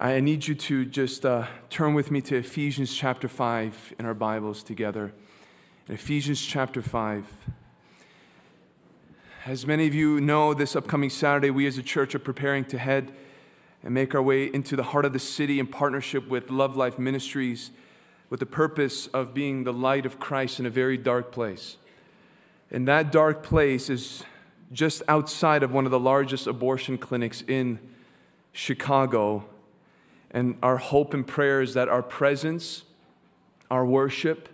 I need you to just uh, turn with me to Ephesians chapter 5 in our Bibles together. In Ephesians chapter 5. As many of you know, this upcoming Saturday, we as a church are preparing to head and make our way into the heart of the city in partnership with Love Life Ministries with the purpose of being the light of Christ in a very dark place. And that dark place is just outside of one of the largest abortion clinics in Chicago and our hope and prayer is that our presence, our worship,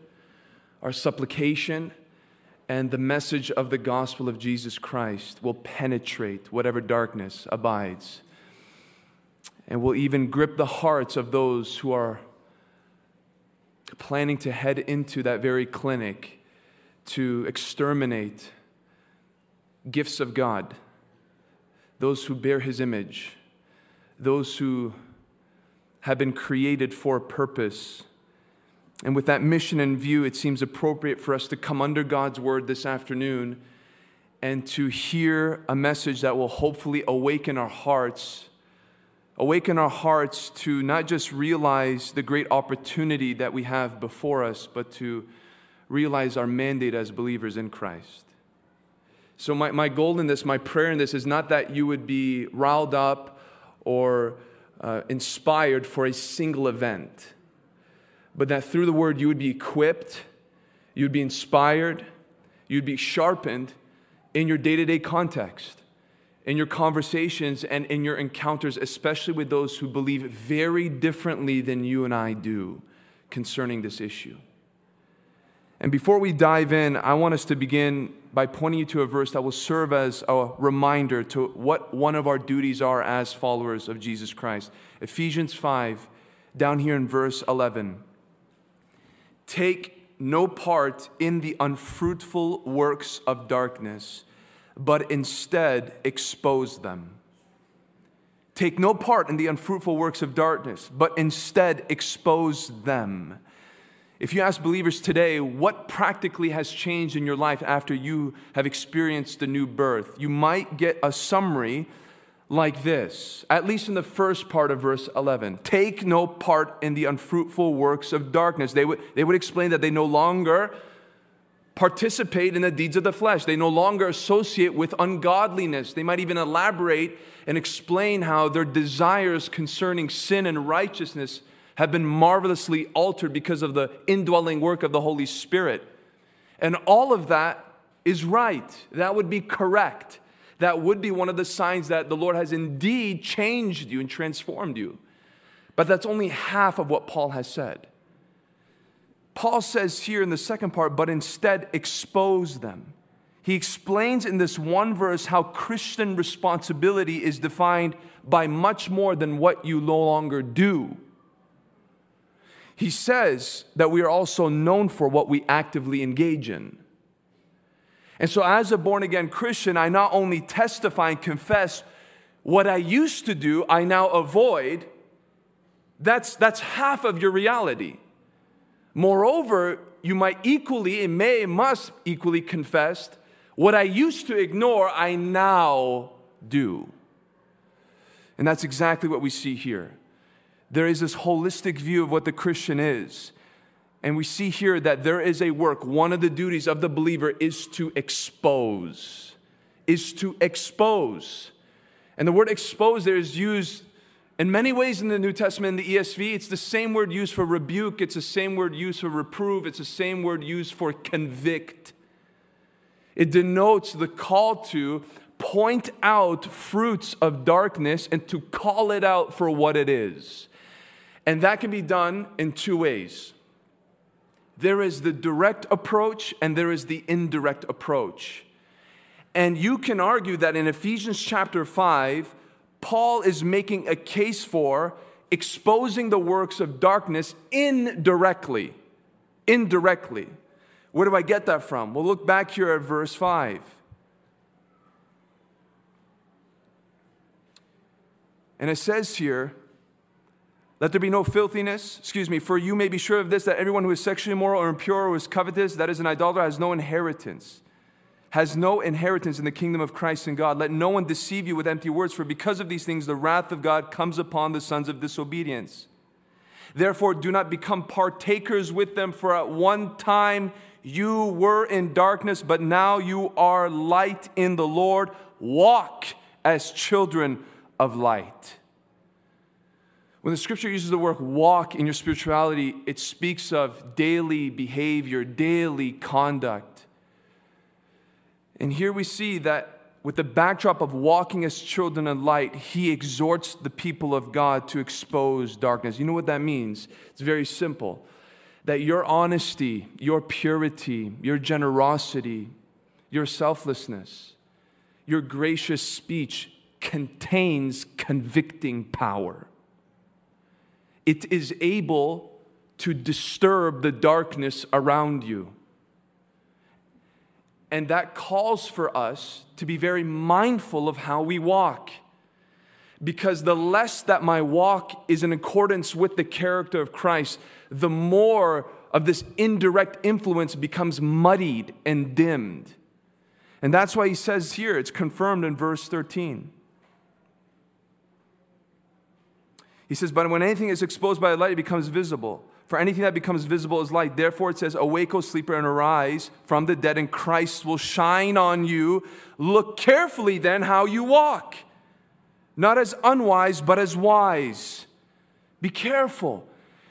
our supplication, and the message of the gospel of Jesus Christ will penetrate whatever darkness abides and will even grip the hearts of those who are planning to head into that very clinic to exterminate gifts of God, those who bear his image, those who have been created for a purpose. And with that mission in view, it seems appropriate for us to come under God's word this afternoon and to hear a message that will hopefully awaken our hearts, awaken our hearts to not just realize the great opportunity that we have before us, but to realize our mandate as believers in Christ. So, my, my goal in this, my prayer in this, is not that you would be riled up or uh, inspired for a single event, but that through the word you would be equipped, you would be inspired, you'd be sharpened in your day to day context, in your conversations, and in your encounters, especially with those who believe very differently than you and I do concerning this issue. And before we dive in, I want us to begin by pointing you to a verse that will serve as a reminder to what one of our duties are as followers of Jesus Christ. Ephesians 5, down here in verse 11. Take no part in the unfruitful works of darkness, but instead expose them. Take no part in the unfruitful works of darkness, but instead expose them. If you ask believers today, what practically has changed in your life after you have experienced the new birth, you might get a summary like this, at least in the first part of verse 11 Take no part in the unfruitful works of darkness. They would, they would explain that they no longer participate in the deeds of the flesh, they no longer associate with ungodliness. They might even elaborate and explain how their desires concerning sin and righteousness have been marvelously altered because of the indwelling work of the Holy Spirit. And all of that is right. That would be correct. That would be one of the signs that the Lord has indeed changed you and transformed you. But that's only half of what Paul has said. Paul says here in the second part, but instead expose them. He explains in this one verse how Christian responsibility is defined by much more than what you no longer do he says that we are also known for what we actively engage in. And so, as a born again Christian, I not only testify and confess what I used to do, I now avoid. That's, that's half of your reality. Moreover, you might equally, and may, must equally confess what I used to ignore, I now do. And that's exactly what we see here there is this holistic view of what the Christian is. And we see here that there is a work. One of the duties of the believer is to expose, is to expose. And the word expose there is used in many ways in the New Testament, in the ESV. It's the same word used for rebuke, it's the same word used for reprove, it's the same word used for convict. It denotes the call to point out fruits of darkness and to call it out for what it is. And that can be done in two ways there is the direct approach and there is the indirect approach. And you can argue that in Ephesians chapter 5, Paul is making a case for exposing the works of darkness indirectly. Indirectly. Where do I get that from? Well, look back here at verse 5. And it says here, let there be no filthiness, excuse me, for you may be sure of this that everyone who is sexually immoral or impure or is covetous, that is an idolater, has no inheritance. has no inheritance in the kingdom of Christ and God. Let no one deceive you with empty words, for because of these things the wrath of God comes upon the sons of disobedience. Therefore, do not become partakers with them, for at one time you were in darkness, but now you are light in the Lord. Walk as children of light. When the scripture uses the word walk in your spirituality, it speaks of daily behavior, daily conduct. And here we see that with the backdrop of walking as children of light, he exhorts the people of God to expose darkness. You know what that means? It's very simple that your honesty, your purity, your generosity, your selflessness, your gracious speech contains convicting power. It is able to disturb the darkness around you. And that calls for us to be very mindful of how we walk. Because the less that my walk is in accordance with the character of Christ, the more of this indirect influence becomes muddied and dimmed. And that's why he says here, it's confirmed in verse 13. He says, But when anything is exposed by the light, it becomes visible. For anything that becomes visible is light. Therefore, it says, Awake, O sleeper, and arise from the dead, and Christ will shine on you. Look carefully then how you walk, not as unwise, but as wise. Be careful,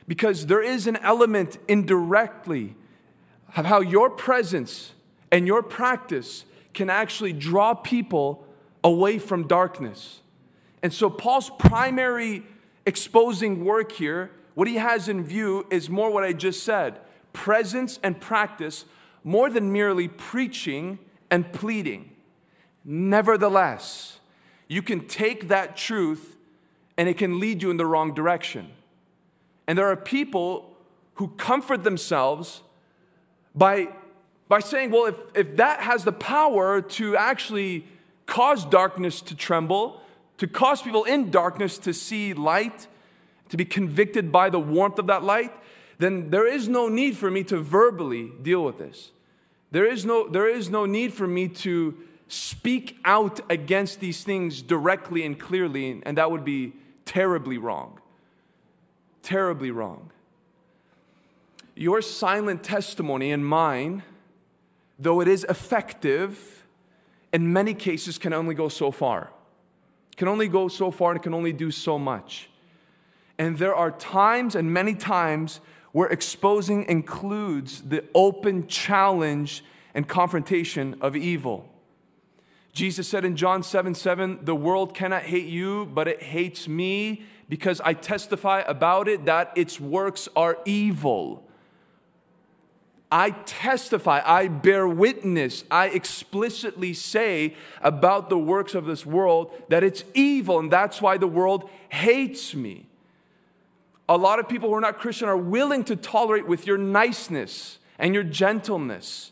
because there is an element indirectly of how your presence and your practice can actually draw people away from darkness. And so, Paul's primary exposing work here what he has in view is more what I just said presence and practice more than merely preaching and pleading. Nevertheless, you can take that truth and it can lead you in the wrong direction. And there are people who comfort themselves by, by saying, well, if, if that has the power to actually cause darkness to tremble, to cause people in darkness to see light, to be convicted by the warmth of that light, then there is no need for me to verbally deal with this. There is no, there is no need for me to speak out against these things directly and clearly, and that would be terribly wrong. Terribly wrong. Your silent testimony and mine, though it is effective, in many cases can only go so far. Can only go so far and can only do so much. And there are times and many times where exposing includes the open challenge and confrontation of evil. Jesus said in John 7 7, the world cannot hate you, but it hates me because I testify about it that its works are evil. I testify, I bear witness, I explicitly say about the works of this world that it's evil, and that's why the world hates me a lot of people who are not Christian are willing to tolerate with your niceness and your gentleness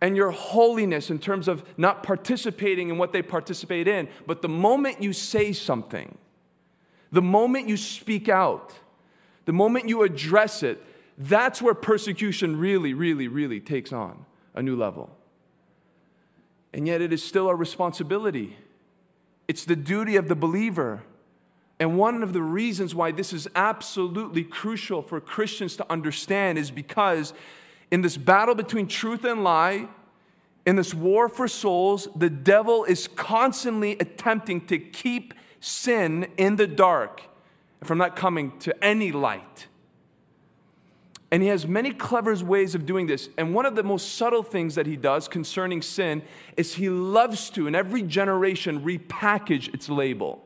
and your holiness in terms of not participating in what they participate in. But the moment you say something, the moment you speak out, the moment you address it, that's where persecution really, really, really takes on a new level. And yet, it is still our responsibility. It's the duty of the believer and one of the reasons why this is absolutely crucial for Christians to understand is because in this battle between truth and lie, in this war for souls, the devil is constantly attempting to keep sin in the dark from not coming to any light. And he has many clever ways of doing this. And one of the most subtle things that he does concerning sin is he loves to, in every generation, repackage its label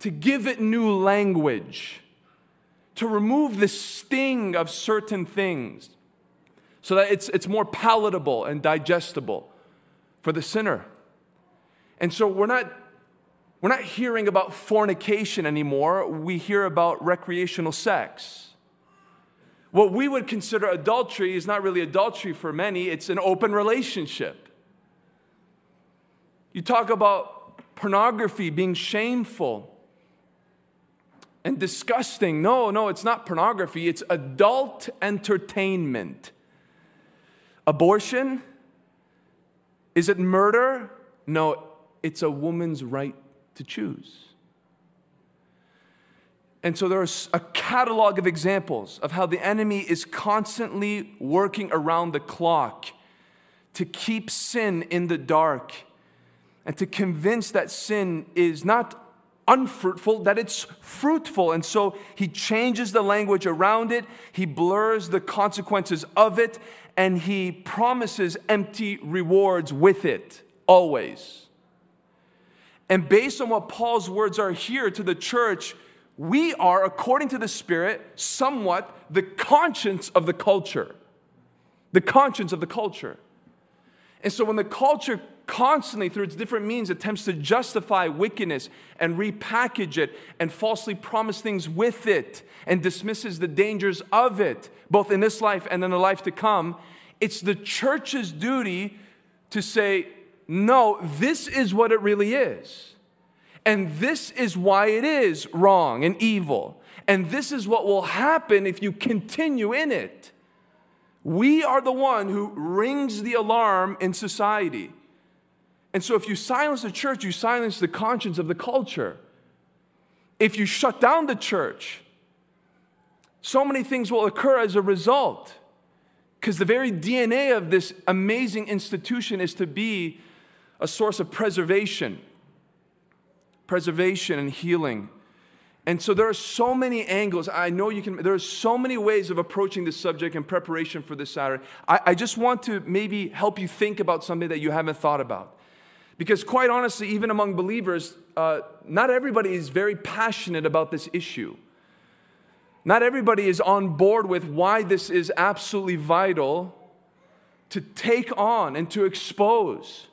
to give it new language, to remove the sting of certain things so that it's, it's more palatable and digestible for the sinner. And so we're not, we're not hearing about fornication anymore, we hear about recreational sex. What we would consider adultery is not really adultery for many, it's an open relationship. You talk about pornography being shameful and disgusting. No, no, it's not pornography, it's adult entertainment. Abortion, Is it murder? No, it's a woman's right to choose. And so there's a catalog of examples of how the enemy is constantly working around the clock to keep sin in the dark and to convince that sin is not unfruitful, that it's fruitful. And so he changes the language around it, he blurs the consequences of it, and he promises empty rewards with it, always. And based on what Paul's words are here to the church, we are, according to the Spirit, somewhat the conscience of the culture. The conscience of the culture. And so when the culture constantly, through its different means, attempts to justify wickedness and repackage it and falsely promise things with it and dismisses the dangers of it, both in this life and in the life to come, it's the church's duty to say, no, this is what it really is. And this is why it is wrong and evil. And this is what will happen if you continue in it. We are the one who rings the alarm in society. And so if you silence the church, you silence the conscience of the culture. If you shut down the church, so many things will occur as a result. Because the very DNA of this amazing institution is to be a source of preservation preservation and healing. And so there are so many angles. I know you can, there are so many ways of approaching this subject in preparation for this Saturday. I, I just want to maybe help you think about something that you haven't thought about. Because, quite honestly, even among believers, uh, not everybody is very passionate about this issue. Not everybody is on board with why this is absolutely vital to take on and to expose.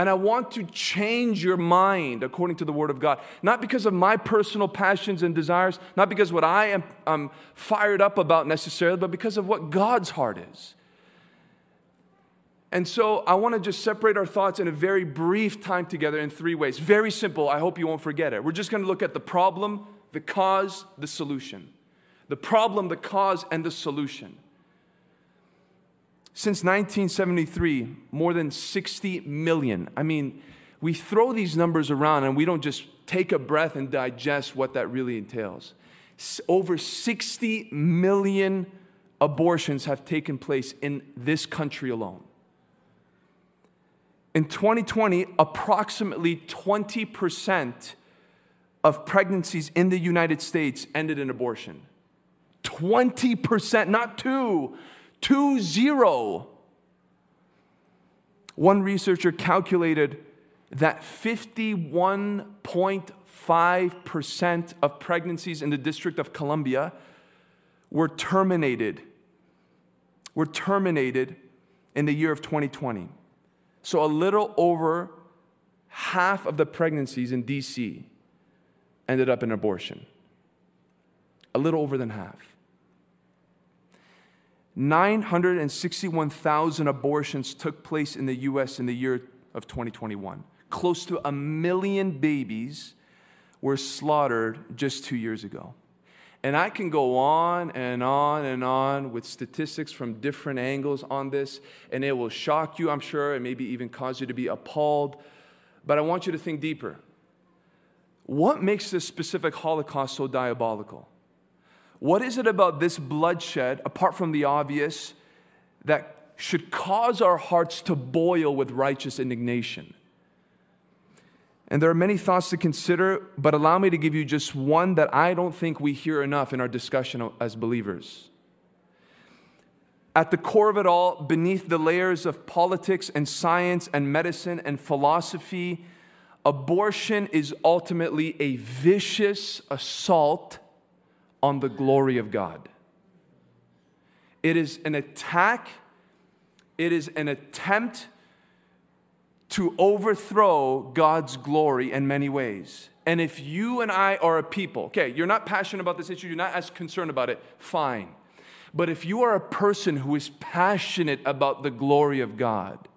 And I want to change your mind according to the Word of God. Not because of my personal passions and desires, not because what I am I'm fired up about necessarily, but because of what God's heart is. And so I want to just separate our thoughts in a very brief time together in three ways. Very simple. I hope you won't forget it. We're just going to look at the problem, the cause, the solution. The problem, the cause, and the solution. Since 1973, more than 60 million. I mean, we throw these numbers around and we don't just take a breath and digest what that really entails. Over 60 million abortions have taken place in this country alone. In 2020, approximately 20% of pregnancies in the United States ended in abortion. 20%, not two, Two zero. One researcher calculated that 51.5% of pregnancies in the District of Columbia were terminated. Were terminated in the year of 2020. So a little over half of the pregnancies in DC ended up in abortion. A little over than half. 961,000 abortions took place in the US in the year of 2021. Close to a million babies were slaughtered just two years ago. And I can go on and on and on with statistics from different angles on this, and it will shock you, I'm sure, and maybe even cause you to be appalled. But I want you to think deeper. What makes this specific Holocaust so diabolical? What is it about this bloodshed, apart from the obvious, that should cause our hearts to boil with righteous indignation? And there are many thoughts to consider, but allow me to give you just one that I don't think we hear enough in our discussion as believers. At the core of it all, beneath the layers of politics and science and medicine and philosophy, abortion is ultimately a vicious assault on the glory of God. It is an attack, it is an attempt to overthrow God's glory in many ways. And if you and I are a people, okay, you're not passionate about this issue, you're not as concerned about it, fine. But if you are a person who is passionate about the glory of God,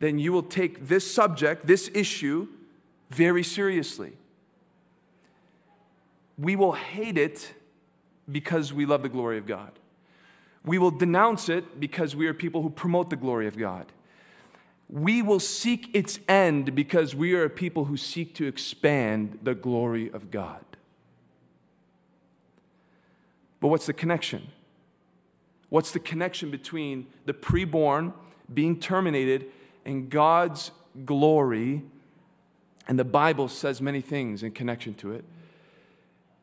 then you will take this subject, this issue, very seriously. We will hate it because we love the glory of God. We will denounce it because we are people who promote the glory of God. we will seek its end because we are people who seek to expand the glory of God. But what's the connection? What's the connection between the preborn being terminated and God's glory? And the Bible says many things in connection to it.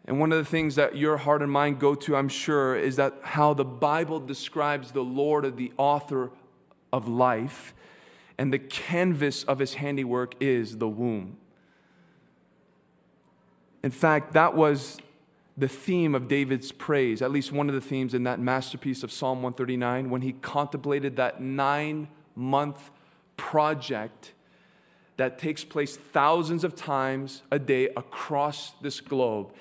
And one of the things that your heart and mind go to, I'm sure, is that how the Bible describes the Lord the author of life, and the canvas of his handiwork is the womb. In fact, that was the theme of David's praise, at least one of the themes in that masterpiece of Psalm 139, when he contemplated that nine month project that takes place thousands of times a day across this globe.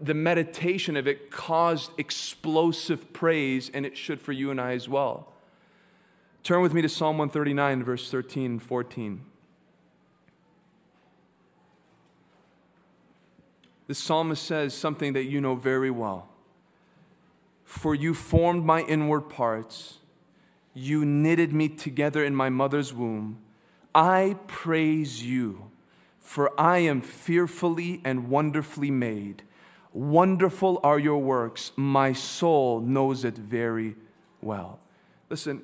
The meditation of it caused explosive praise, and it should for you and I as well. Turn with me to Psalm 139, verse 13 and 14. the psalmist says something that you know very well. For you formed my inward parts, you knitted me together in my mother's womb. I praise you, for I am fearfully and wonderfully made. Wonderful are your works, my soul knows it very well. Listen,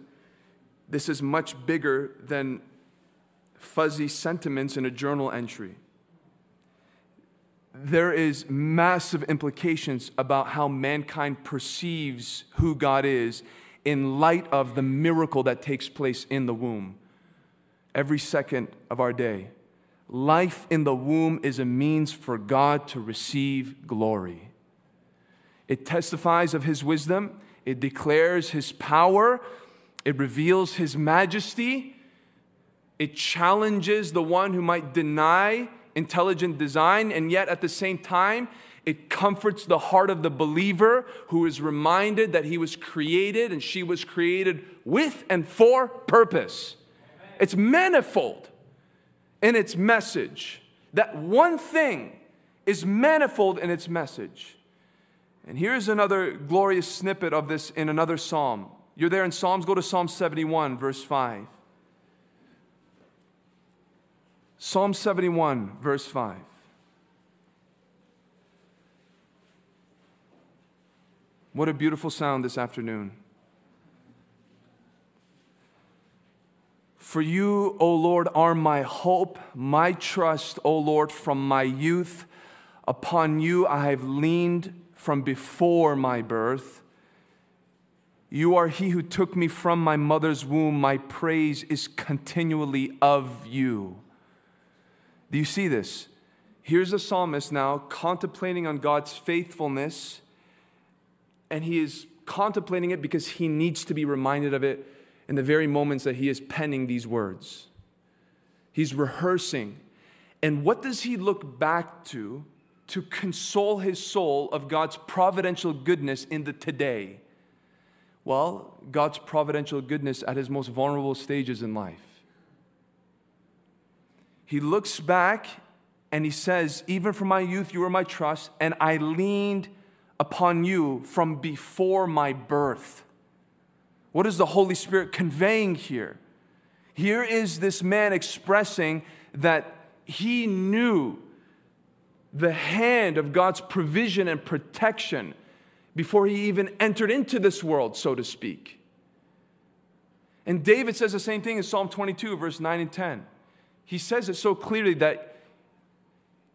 this is much bigger than fuzzy sentiments in a journal entry there is massive implications about how mankind perceives who God is in light of the miracle that takes place in the womb every second of our day. Life in the womb is a means for God to receive glory. It testifies of his wisdom, it declares his power, it reveals his majesty, it challenges the one who might deny intelligent design, and yet at the same time, it comforts the heart of the believer who is reminded that he was created and she was created with and for purpose. It's manifold in its message. That one thing is manifold in its message. And here's another glorious snippet of this in another psalm. You're there in Psalms, go to Psalm 71, verse 5. Psalm 71, verse 5. What a beautiful sound this afternoon. For you, O Lord, are my hope, my trust, O Lord, from my youth. Upon you I have leaned from before my birth. You are he who took me from my mother's womb. My praise is continually of you. Do you see this? Here's a psalmist now contemplating on God's faithfulness, and he is contemplating it because he needs to be reminded of it in the very moments that he is penning these words. He's rehearsing. And what does he look back to to console his soul of God's providential goodness in the today? Well, God's providential goodness at his most vulnerable stages in life he looks back and he says, Even from my youth, you were my trust, and I leaned upon you from before my birth. What is the Holy Spirit conveying here? Here is this man expressing that he knew the hand of God's provision and protection before he even entered into this world, so to speak. And David says the same thing in Psalm 22, verse 9 and 10 he says it so clearly that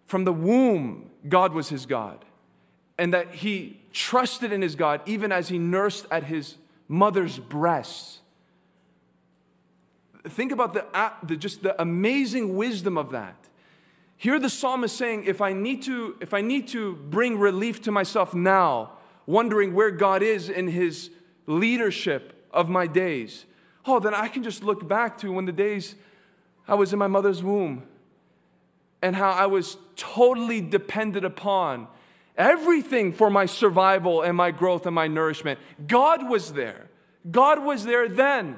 from the womb, God was his God, and that he trusted in his God even as he nursed at his mother's breasts. Think about the, the, just the amazing wisdom of that. Here the psalmist saying, if I need to, if I need to bring relief to myself now, wondering where God is in his leadership of my days, oh, then I can just look back to when the days I was in my mother's womb and how I was totally dependent upon everything for my survival and my growth and my nourishment. God was there. God was there then.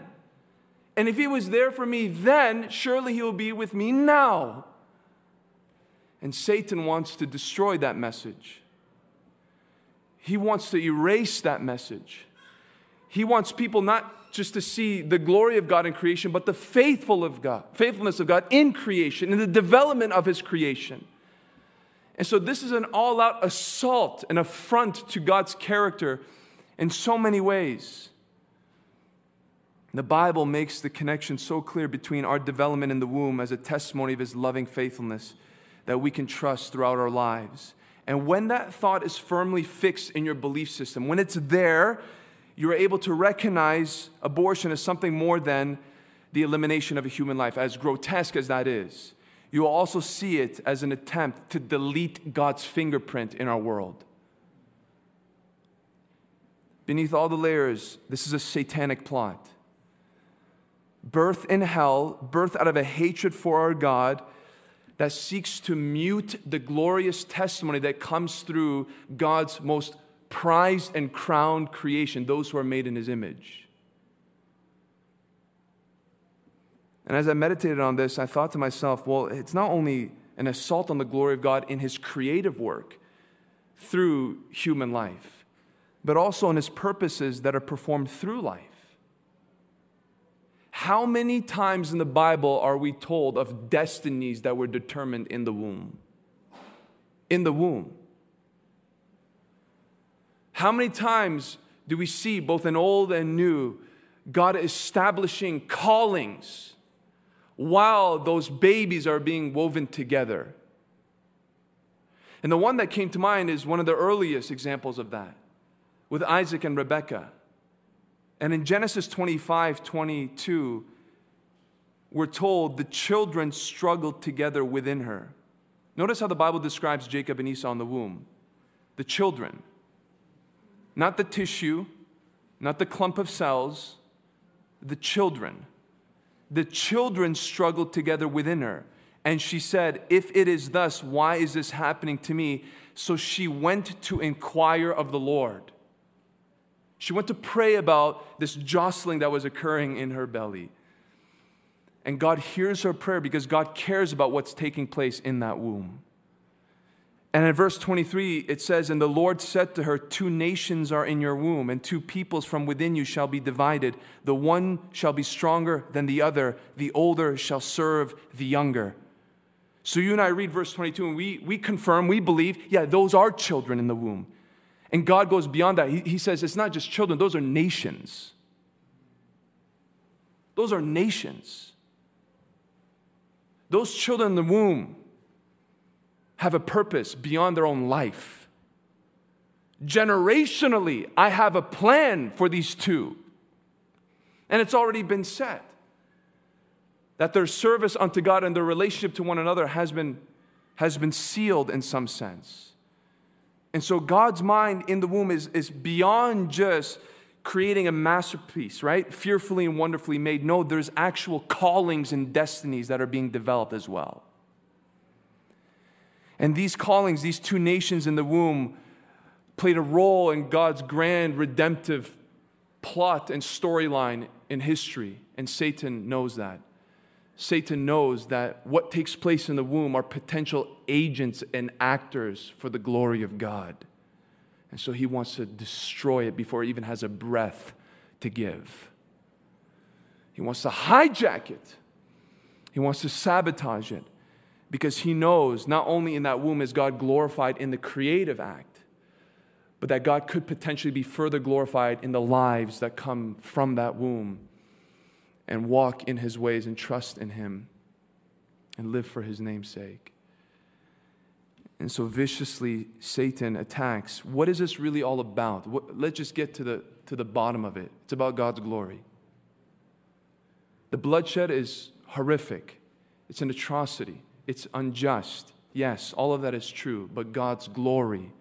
And if He was there for me then, surely He will be with me now. And Satan wants to destroy that message. He wants to erase that message. He wants people not just to see the glory of God in creation, but the faithful of God, faithfulness of God in creation, in the development of his creation. And so this is an all-out assault, an affront to God's character in so many ways. The Bible makes the connection so clear between our development in the womb as a testimony of his loving faithfulness that we can trust throughout our lives. And when that thought is firmly fixed in your belief system, when it's there, you're able to recognize abortion as something more than the elimination of a human life, as grotesque as that is. You will also see it as an attempt to delete God's fingerprint in our world. Beneath all the layers, this is a satanic plot birth in hell, birth out of a hatred for our God that seeks to mute the glorious testimony that comes through God's most prized and crowned creation, those who are made in his image. And as I meditated on this, I thought to myself, well, it's not only an assault on the glory of God in his creative work through human life, but also on his purposes that are performed through life. How many times in the Bible are we told of destinies that were determined in the womb? In the womb. How many times do we see, both in old and new, God establishing callings while those babies are being woven together? And the one that came to mind is one of the earliest examples of that with Isaac and Rebekah. And in Genesis 25 22, we're told the children struggled together within her. Notice how the Bible describes Jacob and Esau in the womb. The children, not the tissue, not the clump of cells, the children. The children struggled together within her. And she said, If it is thus, why is this happening to me? So she went to inquire of the Lord. She went to pray about this jostling that was occurring in her belly. And God hears her prayer because God cares about what's taking place in that womb. And in verse 23, it says, And the Lord said to her, Two nations are in your womb, and two peoples from within you shall be divided. The one shall be stronger than the other, the older shall serve the younger. So you and I read verse 22, and we, we confirm, we believe, yeah, those are children in the womb. And God goes beyond that. He, he says it's not just children, those are nations. Those are nations. Those children in the womb have a purpose beyond their own life. Generationally, I have a plan for these two. And it's already been set that their service unto God and their relationship to one another has been, has been sealed in some sense. And so God's mind in the womb is, is beyond just creating a masterpiece, right? Fearfully and wonderfully made. No, there's actual callings and destinies that are being developed as well. And these callings, these two nations in the womb, played a role in God's grand redemptive plot and storyline in history. And Satan knows that. Satan knows that what takes place in the womb are potential agents and actors for the glory of God. And so he wants to destroy it before it even has a breath to give. He wants to hijack it, he wants to sabotage it because he knows not only in that womb is God glorified in the creative act, but that God could potentially be further glorified in the lives that come from that womb and walk in his ways and trust in him and live for his name's sake. And so viciously, Satan attacks. What is this really all about? What, let's just get to the, to the bottom of it. It's about God's glory. The bloodshed is horrific, it's an atrocity, it's unjust. Yes, all of that is true, but God's glory,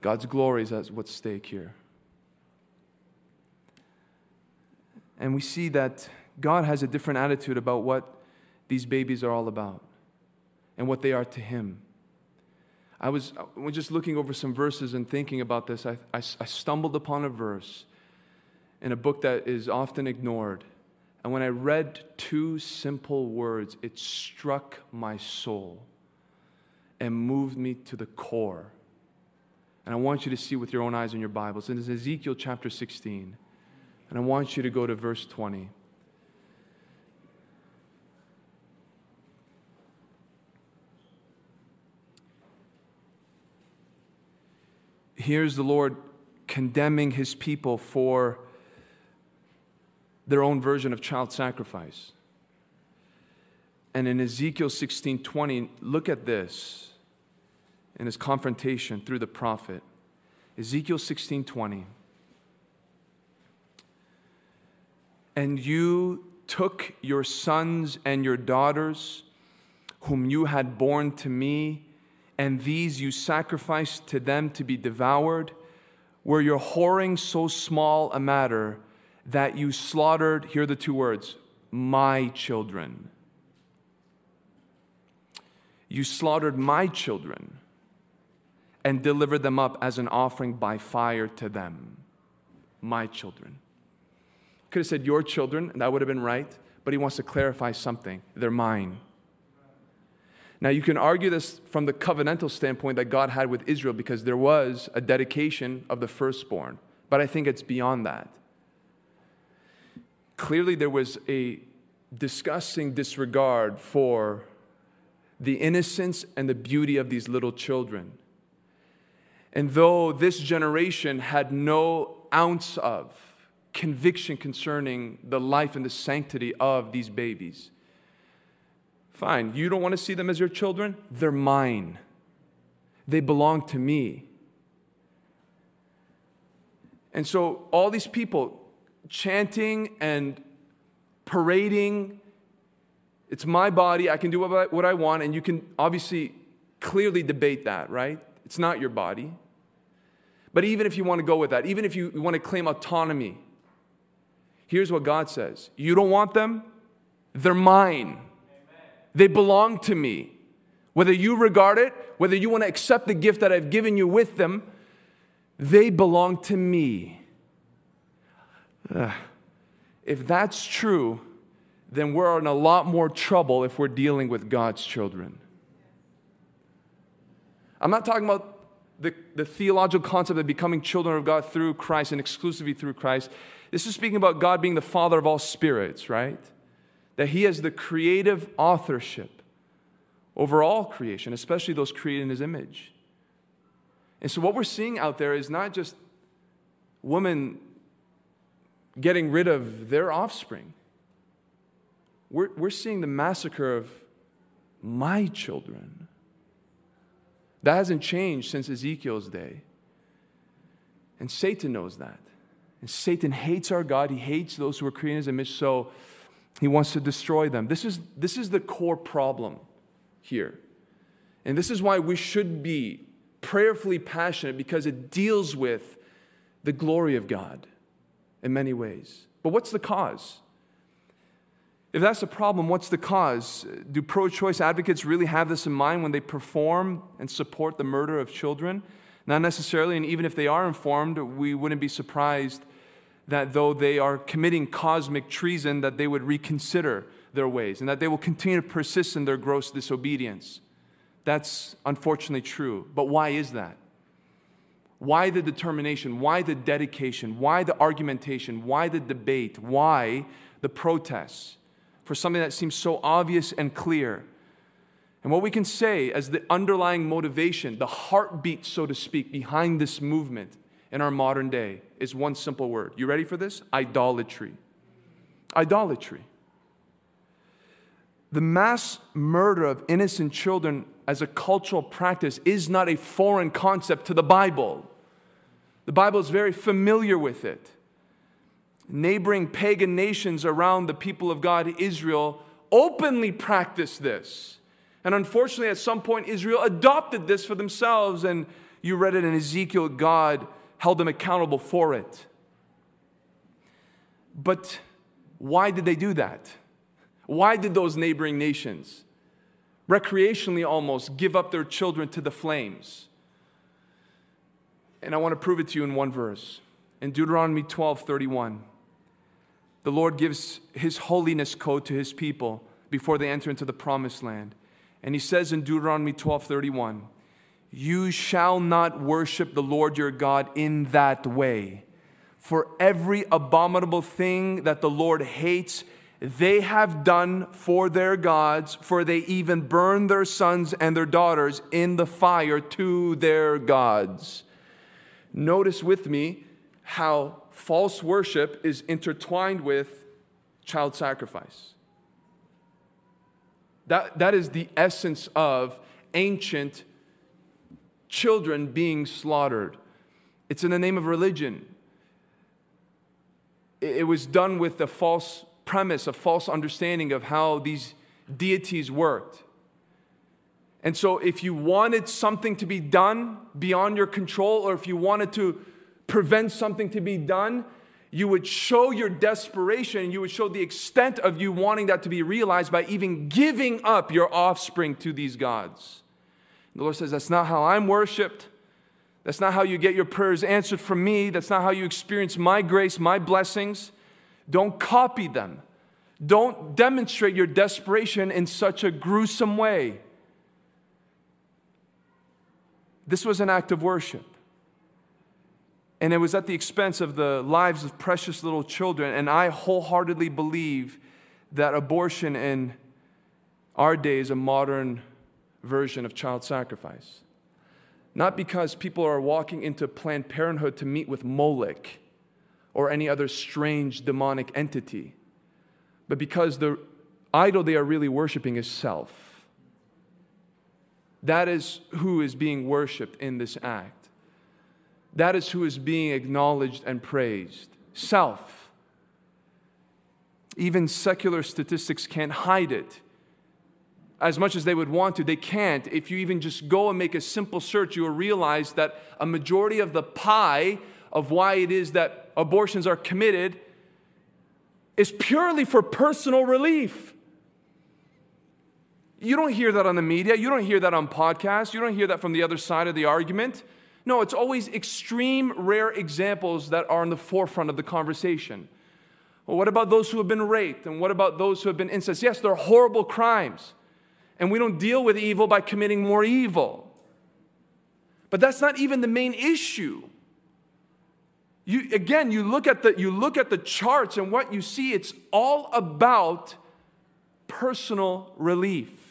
God's glory is at what's at stake here. And we see that God has a different attitude about what these babies are all about and what they are to Him. I was, I was just looking over some verses and thinking about this. I, I, I stumbled upon a verse in a book that is often ignored. And when I read two simple words, it struck my soul and moved me to the core. And I want you to see with your own eyes in your Bibles. And it's Ezekiel chapter 16. And I want you to go to verse 20. Here's the Lord condemning his people for their own version of child sacrifice. And in Ezekiel 16 20, look at this in his confrontation through the prophet. Ezekiel 16 20. And you took your sons and your daughters, whom you had borne to me, and these you sacrificed to them to be devoured. Were your whoring so small a matter that you slaughtered, hear the two words, my children? You slaughtered my children and delivered them up as an offering by fire to them. My children. Could have said your children, and that would have been right, but he wants to clarify something. They're mine. Now, you can argue this from the covenantal standpoint that God had with Israel because there was a dedication of the firstborn, but I think it's beyond that. Clearly, there was a disgusting disregard for the innocence and the beauty of these little children. And though this generation had no ounce of conviction concerning the life and the sanctity of these babies. Fine, you don't want to see them as your children? They're mine. They belong to me. And so, all these people chanting and parading, it's my body, I can do what I want, and you can obviously clearly debate that, right? It's not your body. But even if you want to go with that, even if you want to claim autonomy, Here's what God says You don't want them? They're mine. They belong to me. Whether you regard it, whether you want to accept the gift that I've given you with them, they belong to me. Ugh. If that's true, then we're in a lot more trouble if we're dealing with God's children. I'm not talking about the, the theological concept of becoming children of God through Christ and exclusively through Christ. This is speaking about God being the Father of all spirits, right? That He has the creative authorship over all creation, especially those created in His image. And so, what we're seeing out there is not just women getting rid of their offspring, we're, we're seeing the massacre of my children. That hasn't changed since Ezekiel's day. And Satan knows that. And Satan hates our God. He hates those who are created in his image, so he wants to destroy them. This is, this is the core problem here. And this is why we should be prayerfully passionate because it deals with the glory of God in many ways. But what's the cause? If that's the problem, what's the cause? Do pro choice advocates really have this in mind when they perform and support the murder of children? Not necessarily, and even if they are informed, we wouldn't be surprised that though they are committing cosmic treason, that they would reconsider their ways and that they will continue to persist in their gross disobedience. That's unfortunately true. But why is that? Why the determination? Why the dedication? Why the argumentation? Why the debate? Why the protests for something that seems so obvious and clear? And what we can say as the underlying motivation, the heartbeat, so to speak, behind this movement in our modern day is one simple word. You ready for this? Idolatry. Idolatry. The mass murder of innocent children as a cultural practice is not a foreign concept to the Bible. The Bible is very familiar with it. Neighboring pagan nations around the people of God, Israel, openly practiced this. And unfortunately, at some point, Israel adopted this for themselves. And you read it in Ezekiel, God held them accountable for it. But why did they do that? Why did those neighboring nations, recreationally almost, give up their children to the flames? And I want to prove it to you in one verse. In Deuteronomy 12 31, the Lord gives his holiness code to his people before they enter into the promised land. And he says in Deuteronomy 12 31, you shall not worship the Lord your God in that way, for every abominable thing that the Lord hates, they have done for their gods, for they even burn their sons and their daughters in the fire to their gods. Notice with me how false worship is intertwined with child sacrifice. That, that is the essence of ancient children being slaughtered. It's in the name of religion it was done with a false premise, a false understanding of how these deities worked. And so, if you wanted something to be done beyond your control, or if you wanted to prevent something to be done, you would show your desperation, you would show the extent of you wanting that to be realized by even giving up your offspring to these gods. the Lord says, That's not how I'm worshiped. That's not how you get your prayers answered from me. That's not how you experience my grace, my blessings. Don't copy them. Don't demonstrate your desperation in such a gruesome way. This was an act of worship. And it was at the expense of the lives of precious little children. And I wholeheartedly believe that abortion in our day is a modern version of child sacrifice. Not because people are walking into Planned Parenthood to meet with Moloch or any other strange demonic entity, but because the idol they are really worshiping is self. That is who is being worshiped in this act. That is who is being acknowledged and praised self. Even secular statistics can't hide it as much as they would want to, they can't. If you even just go and make a simple search, you will realize that a majority of the pie of why it is that abortions are committed is purely for personal relief. You don't hear that on the media, you don't hear that on podcasts, you don't hear that from the other side of the argument. No, it's always extreme, rare examples that are in the forefront of the conversation. Well, what about those who have been raped? And what about those who have been incest? Yes, they're horrible crimes. And we don't deal with evil by committing more evil. But that's not even the main issue. You, again, you look, at the, you look at the charts and what you see, it's all about personal relief.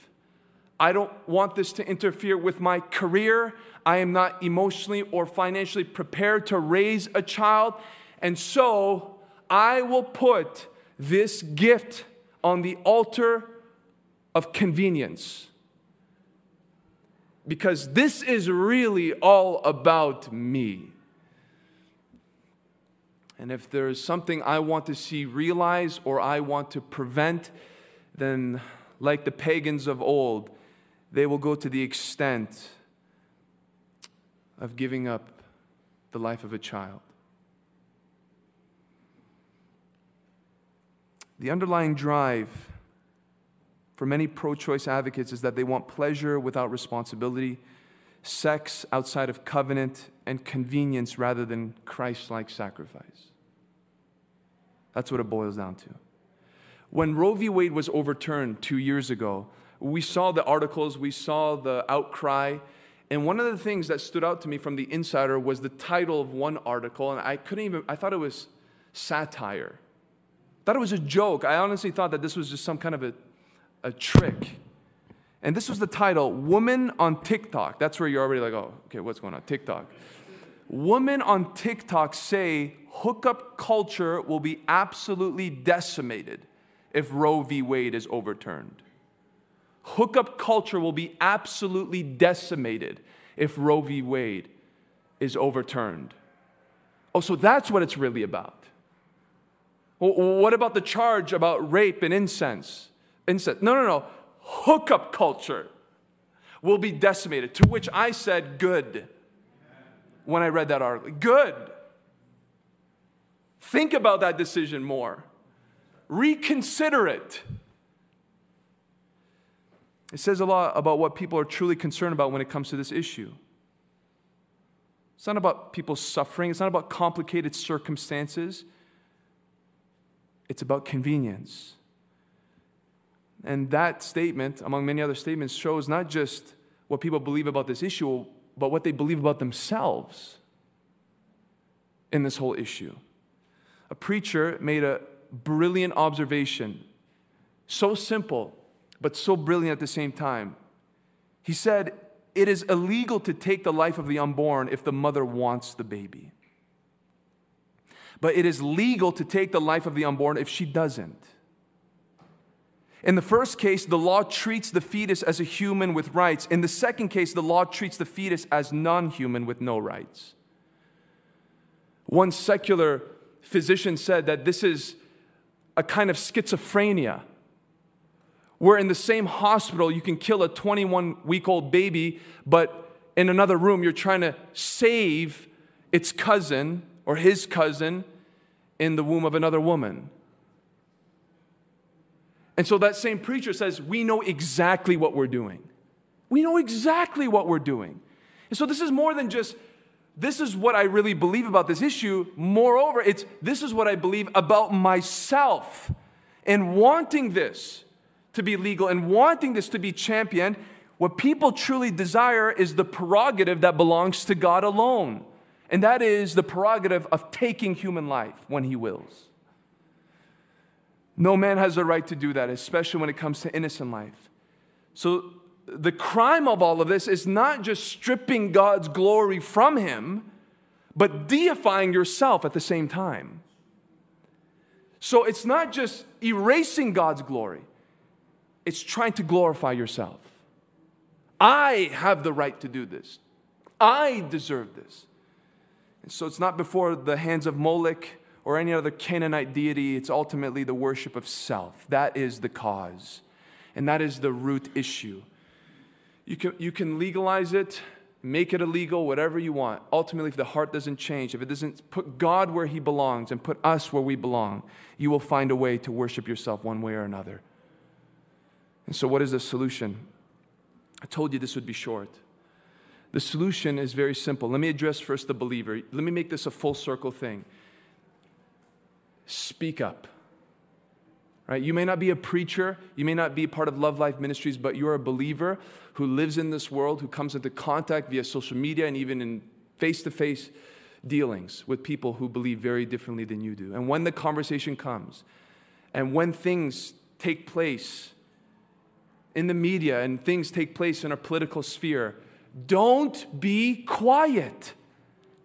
I don't want this to interfere with my career. I am not emotionally or financially prepared to raise a child. And so I will put this gift on the altar of convenience. Because this is really all about me. And if there is something I want to see realized or I want to prevent, then, like the pagans of old, they will go to the extent of giving up the life of a child. The underlying drive for many pro choice advocates is that they want pleasure without responsibility, sex outside of covenant, and convenience rather than Christ like sacrifice. That's what it boils down to. When Roe v. Wade was overturned two years ago, we saw the articles, we saw the outcry, and one of the things that stood out to me from the insider was the title of one article, and I couldn't even, I thought it was satire. I thought it was a joke. I honestly thought that this was just some kind of a a trick. And this was the title Woman on TikTok. That's where you're already like, oh, okay, what's going on? TikTok. Women on TikTok say hookup culture will be absolutely decimated if Roe v. Wade is overturned. Hookup culture will be absolutely decimated if Roe v. Wade is overturned. Oh, so that's what it's really about. What about the charge about rape and incense? incest. No, no, no. Hookup culture will be decimated. To which I said, good, when I read that article. Good. Think about that decision more, reconsider it. It says a lot about what people are truly concerned about when it comes to this issue. It's not about people suffering, it's not about complicated circumstances, it's about convenience. And that statement, among many other statements, shows not just what people believe about this issue, but what they believe about themselves in this whole issue. a preacher made a brilliant observation. So simple, but so brilliant at the same time. He said, It is illegal to take the life of the unborn if the mother wants the baby. But it is legal to take the life of the unborn if she doesn't. In the first case, the law treats the fetus as a human with rights. In the second case, the law treats the fetus as non human with no rights. One secular physician said that this is a kind of schizophrenia, where in the same hospital you can kill a 21 week old baby, but in another room you're trying to save its cousin or his cousin in the womb of another woman. And so that same preacher says, We know exactly what we're doing. We know exactly what we're doing. And so this is more than just, this is what I really believe about this issue. Moreover, it's this is what I believe about myself. And wanting this to be legal and wanting this to be championed, what people truly desire is the prerogative that belongs to God alone. And that is the prerogative of taking human life when He wills. No man has the right to do that, especially when it comes to innocent life. So, the crime of all of this is not just stripping God's glory from Him, but deifying yourself at the same time. So, it's not just erasing God's glory, it's trying to glorify yourself. I have the right to do this, I deserve this. And so, it's not before the hands of Molech or any other Canaanite deity, it's ultimately the worship of self. That is the cause, and that is the root issue. You can, you can legalize it, make it illegal, whatever you want. Ultimately, if the heart doesn't change, if it doesn't put God where He belongs and put us where we belong, you will find a way to worship yourself one way or another. And so, what is the solution? I told you this would be short. The solution is very simple. Let me address first the believer. Let me make this a full circle thing speak up. Right? You may not be a preacher, you may not be part of Love Life Ministries, but you're a believer who lives in this world, who comes into contact via social media and even in face to face dealings with people who believe very differently than you do. And when the conversation comes, and when things take place in the media and things take place in our political sphere, don't be quiet.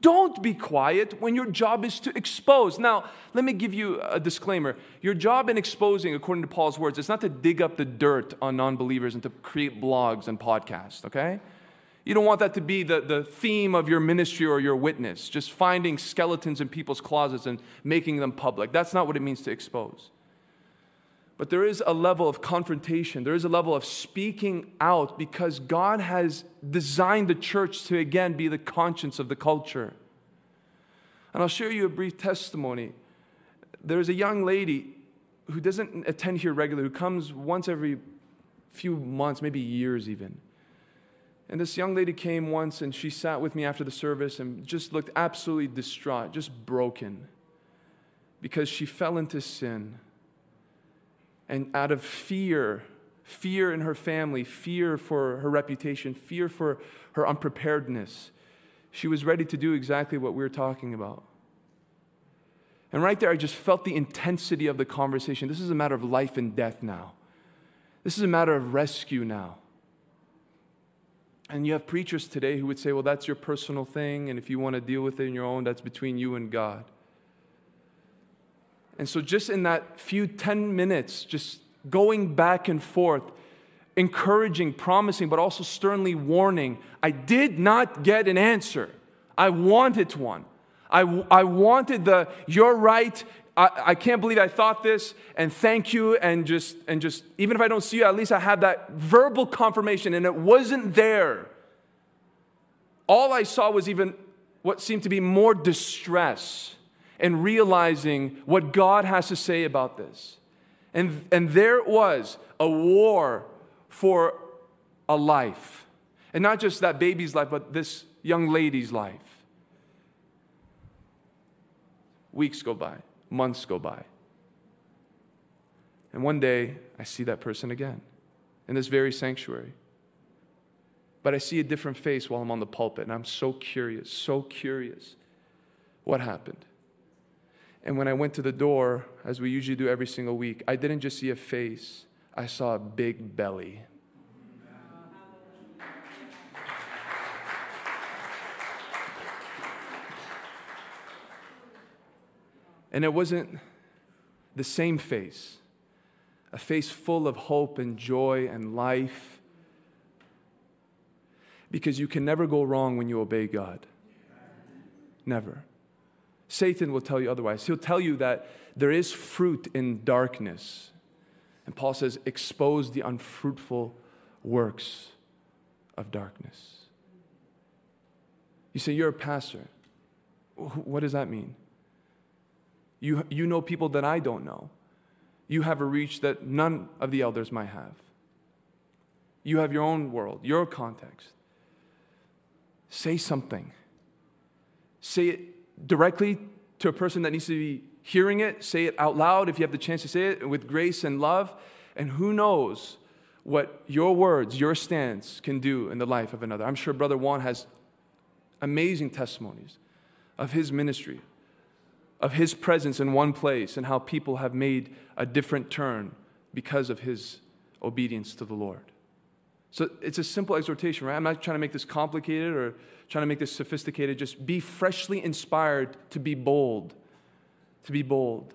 Don't be quiet when your job is to expose. Now, let me give you a disclaimer. Your job in exposing, according to Paul's words, is not to dig up the dirt on non believers and to create blogs and podcasts, okay? You don't want that to be the, the theme of your ministry or your witness, just finding skeletons in people's closets and making them public. That's not what it means to expose. But there is a level of confrontation, there is a level of speaking out because God has designed the church to again be the conscience of the culture. And I'll share you a brief testimony. There's a young lady who doesn't attend here regularly, who comes once every few months, maybe years even. And this young lady came once and she sat with me after the service and just looked absolutely distraught, just broken, because she fell into sin and out of fear, fear in her family, fear for her reputation, fear for her unpreparedness, she was ready to do exactly what we were talking about. And right there, I just felt the intensity of the conversation. This is a matter of life and death now. This is a matter of rescue now. And you have preachers today who would say, well, that's your personal thing, and if you want to deal with it in your own, that's between you and God. And so, just in that few 10 minutes, just going back and forth, encouraging, promising, but also sternly warning, I did not get an answer. I wanted one. I, I wanted the, you're right, I, I can't believe I thought this, and thank you, and just, and just, even if I don't see you, at least I have that verbal confirmation, and it wasn't there. All I saw was even what seemed to be more distress and realizing what God has to say about this. And, and there it was a war for a life. And not just that baby's life, but this young lady's life. Weeks go by, months go by. And one day, I see that person again in this very sanctuary. But I see a different face while I'm on the pulpit, and I'm so curious, so curious. What happened? And when I went to the door, as we usually do every single week, I didn't just see a face, I saw a big belly. And it wasn't the same face, a face full of hope and joy and life. Because you can never go wrong when you obey God. Never. Satan will tell you otherwise. He'll tell you that there is fruit in darkness. And Paul says, expose the unfruitful works of darkness. You say, You're a pastor. What does that mean? You, you know people that I don't know. You have a reach that none of the elders might have. You have your own world, your context. Say something. Say it directly to a person that needs to be hearing it. Say it out loud if you have the chance to say it with grace and love. And who knows what your words, your stance can do in the life of another. I'm sure Brother Juan has amazing testimonies of his ministry, of his presence in one place, and how people have made a different turn because of his obedience to the Lord. So it's a simple exhortation, right? I'm not trying to make this complicated or trying to make this sophisticated. Just be freshly inspired to be bold, to be bold.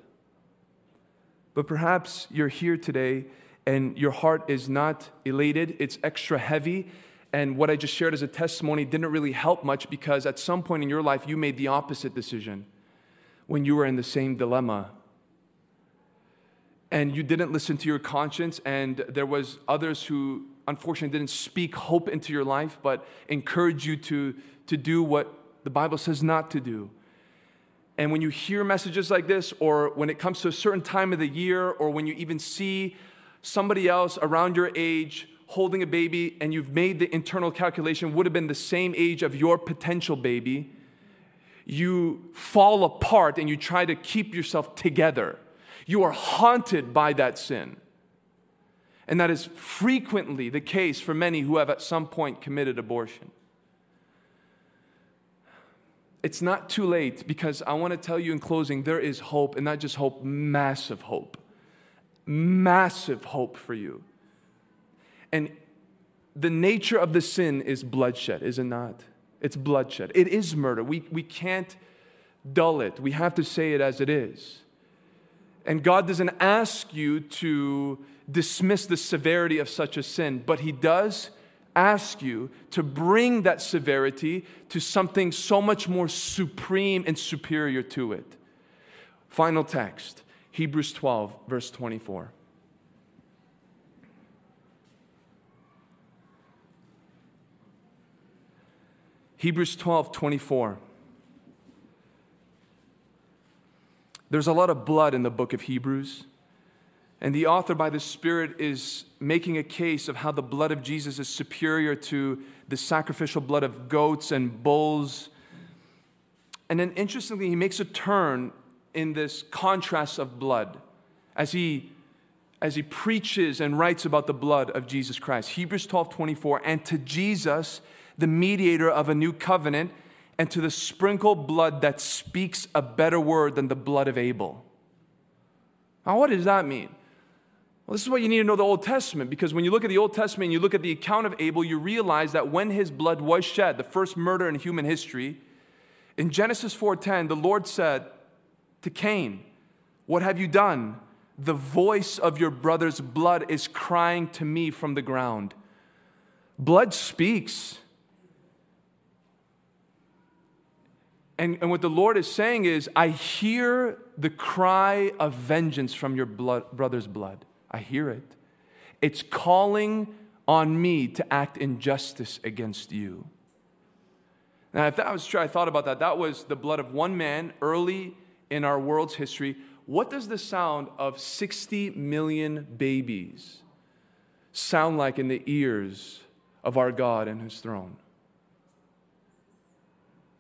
But perhaps you're here today and your heart is not elated, it's extra heavy. And what I just shared as a testimony didn't really help much because at some point in your life you made the opposite decision when you were in the same dilemma and you didn't listen to your conscience and there was others who unfortunately didn't speak hope into your life but encourage you to, to do what the bible says not to do and when you hear messages like this or when it comes to a certain time of the year or when you even see somebody else around your age holding a baby and you've made the internal calculation would have been the same age of your potential baby you fall apart and you try to keep yourself together you are haunted by that sin. And that is frequently the case for many who have at some point committed abortion. It's not too late because I want to tell you in closing there is hope, and not just hope, massive hope. Massive hope for you. And the nature of the sin is bloodshed, is it not? It's bloodshed. It is murder. We, we can't dull it, we have to say it as it is. And God doesn't ask you to dismiss the severity of such a sin, but He does ask you to bring that severity to something so much more supreme and superior to it. Final text Hebrews 12, verse 24. Hebrews 12, 24. There's a lot of blood in the book of Hebrews. And the author, by the Spirit, is making a case of how the blood of Jesus is superior to the sacrificial blood of goats and bulls. And then, interestingly, he makes a turn in this contrast of blood as he, as he preaches and writes about the blood of Jesus Christ. Hebrews 12 24, and to Jesus, the mediator of a new covenant and to the sprinkled blood that speaks a better word than the blood of Abel. Now, what does that mean? Well, this is what you need to know the Old Testament because when you look at the Old Testament and you look at the account of Abel, you realize that when his blood was shed, the first murder in human history, in Genesis 4:10, the Lord said to Cain, "What have you done? The voice of your brother's blood is crying to me from the ground." Blood speaks. And, and what the Lord is saying is, I hear the cry of vengeance from your blood, brother's blood. I hear it. It's calling on me to act in justice against you. Now, if that was true, I thought about that. That was the blood of one man early in our world's history. What does the sound of 60 million babies sound like in the ears of our God and his throne?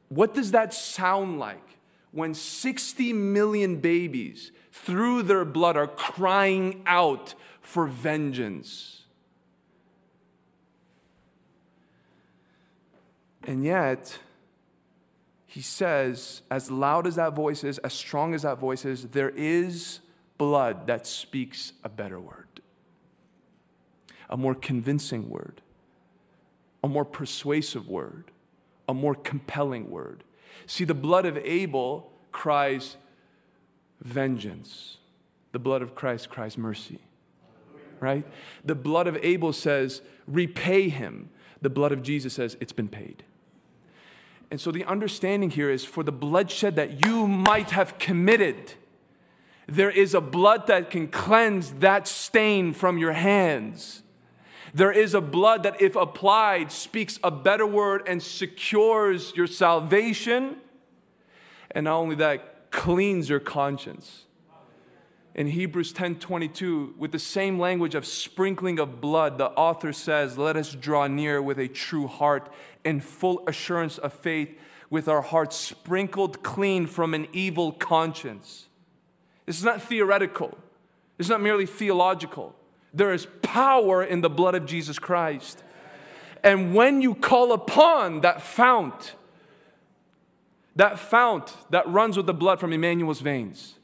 What does that sound like when 60 million babies, through their blood, are crying out for vengeance? And yet, he says, as loud as that voice is, as strong as that voice is, there is blood that speaks a better word, a more convincing word, a more persuasive word, a more compelling word. See, the blood of Abel cries vengeance, the blood of Christ cries mercy. Right? The blood of Abel says, repay him. The blood of Jesus says, it's been paid. And so the understanding here is for the bloodshed that you might have committed, there is a blood that can cleanse that stain from your hands. There is a blood that, if applied, speaks a better word and secures your salvation. And not only that, cleans your conscience. In Hebrews 10:22 with the same language of sprinkling of blood the author says let us draw near with a true heart and full assurance of faith with our hearts sprinkled clean from an evil conscience. This is not theoretical. Is not merely theological. There is power in the blood of Jesus Christ. And when you call upon that fount that fount that runs with the blood from Emmanuel's veins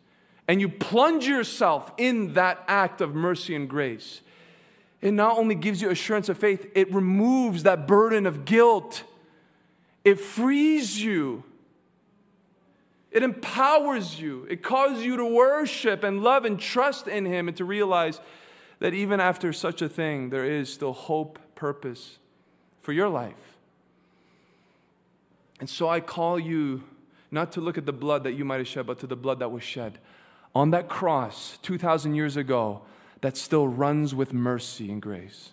and you plunge yourself in that act of mercy and grace, it not only gives you assurance of faith, it removes that burden of guilt. It frees you. It empowers you. It causes you to worship and love and trust in Him and to realize that even after such a thing, there is still hope, purpose for your life. And so I call you not to look at the blood that you might have shed, but to the blood that was shed on that cross 2,000 years ago that still runs with mercy and grace.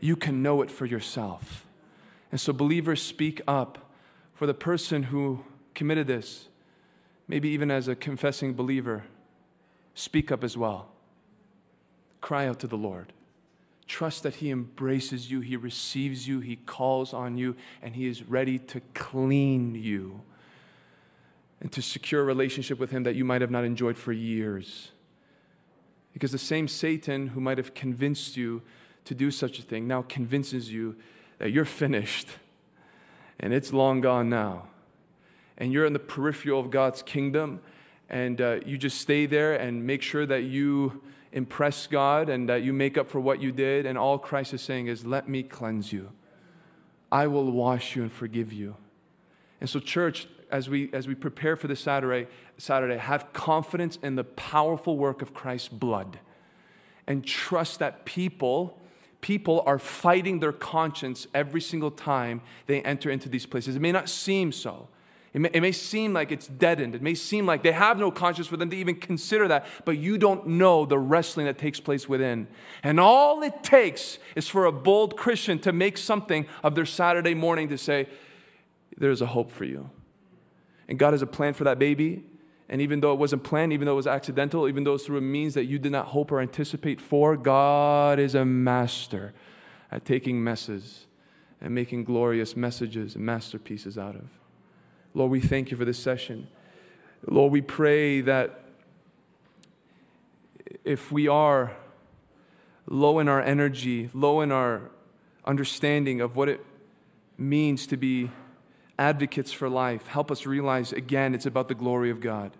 You can know it for yourself. And so, believers, speak up for the person who committed this, maybe even as a confessing believer. Speak up as well. Cry out to the Lord. Trust that He embraces you, He receives you, He calls on you, and He is ready to clean you and to secure a relationship with Him that you might have not enjoyed for years. Because the same Satan who might have convinced you to do such a thing now convinces you that you're finished and it's long gone now. And you're in the peripheral of God's kingdom and uh, you just stay there and make sure that you impress God and that you make up for what you did. And all Christ is saying is, Let me cleanse you. I will wash you and forgive you. And so, church, as we, as we prepare for this Saturday, Saturday, have confidence in the powerful work of Christ's blood and trust that people, people are fighting their conscience every single time they enter into these places. It may not seem so. It may, it may, seem like it's deadened. It may seem like they have no conscience for them to even consider that, but you don't know the wrestling that takes place within. And all it takes is for a bold Christian to make something of their Saturday morning to say, There's a hope for you. And God has a plan for that baby. And even though it wasn't planned, even though it was accidental, even though it's through a means that you did not hope or anticipate for, God is a master at taking messes and making glorious messages and masterpieces out of. Lord, we thank you for this session. Lord, we pray that if we are low in our energy, low in our understanding of what it means to be advocates for life. Help us realize again it's about the glory of God.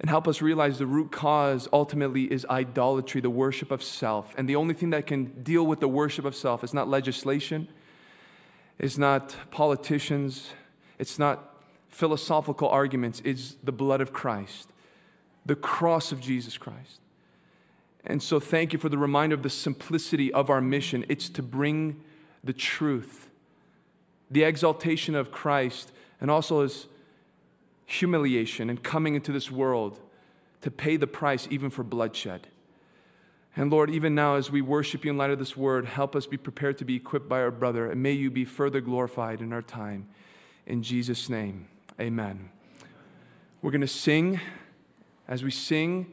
And help us realize the root cause ultimately is idolatry, the worship of self. And the only thing that can deal with the worship of self is not legislation, it's not politicians, it's not philosophical arguments, it's the blood of Christ, the cross of Jesus Christ. And so, thank you for the reminder of the simplicity of our mission. It's to bring the truth the exaltation of Christ and also his humiliation and coming into this world to pay the price even for bloodshed. And Lord, even now as we worship you in light of this word, help us be prepared to be equipped by our brother, and may you be further glorified in our time. In Jesus' name, amen. We're going to sing. As we sing,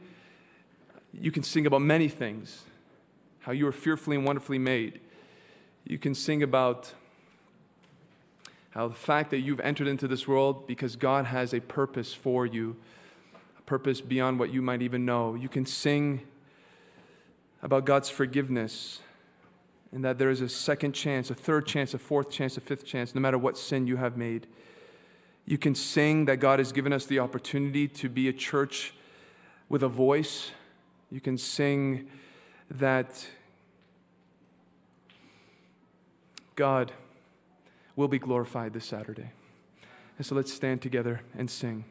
you can sing about many things how you are fearfully and wonderfully made. You can sing about how the fact that you've entered into this world because God has a purpose for you, a purpose beyond what you might even know. You can sing about God's forgiveness and that there is a second chance, a third chance, a fourth chance, a fifth chance, no matter what sin you have made. You can sing that God has given us the opportunity to be a church with a voice. You can sing that God will be glorified this Saturday. And so let's stand together and sing.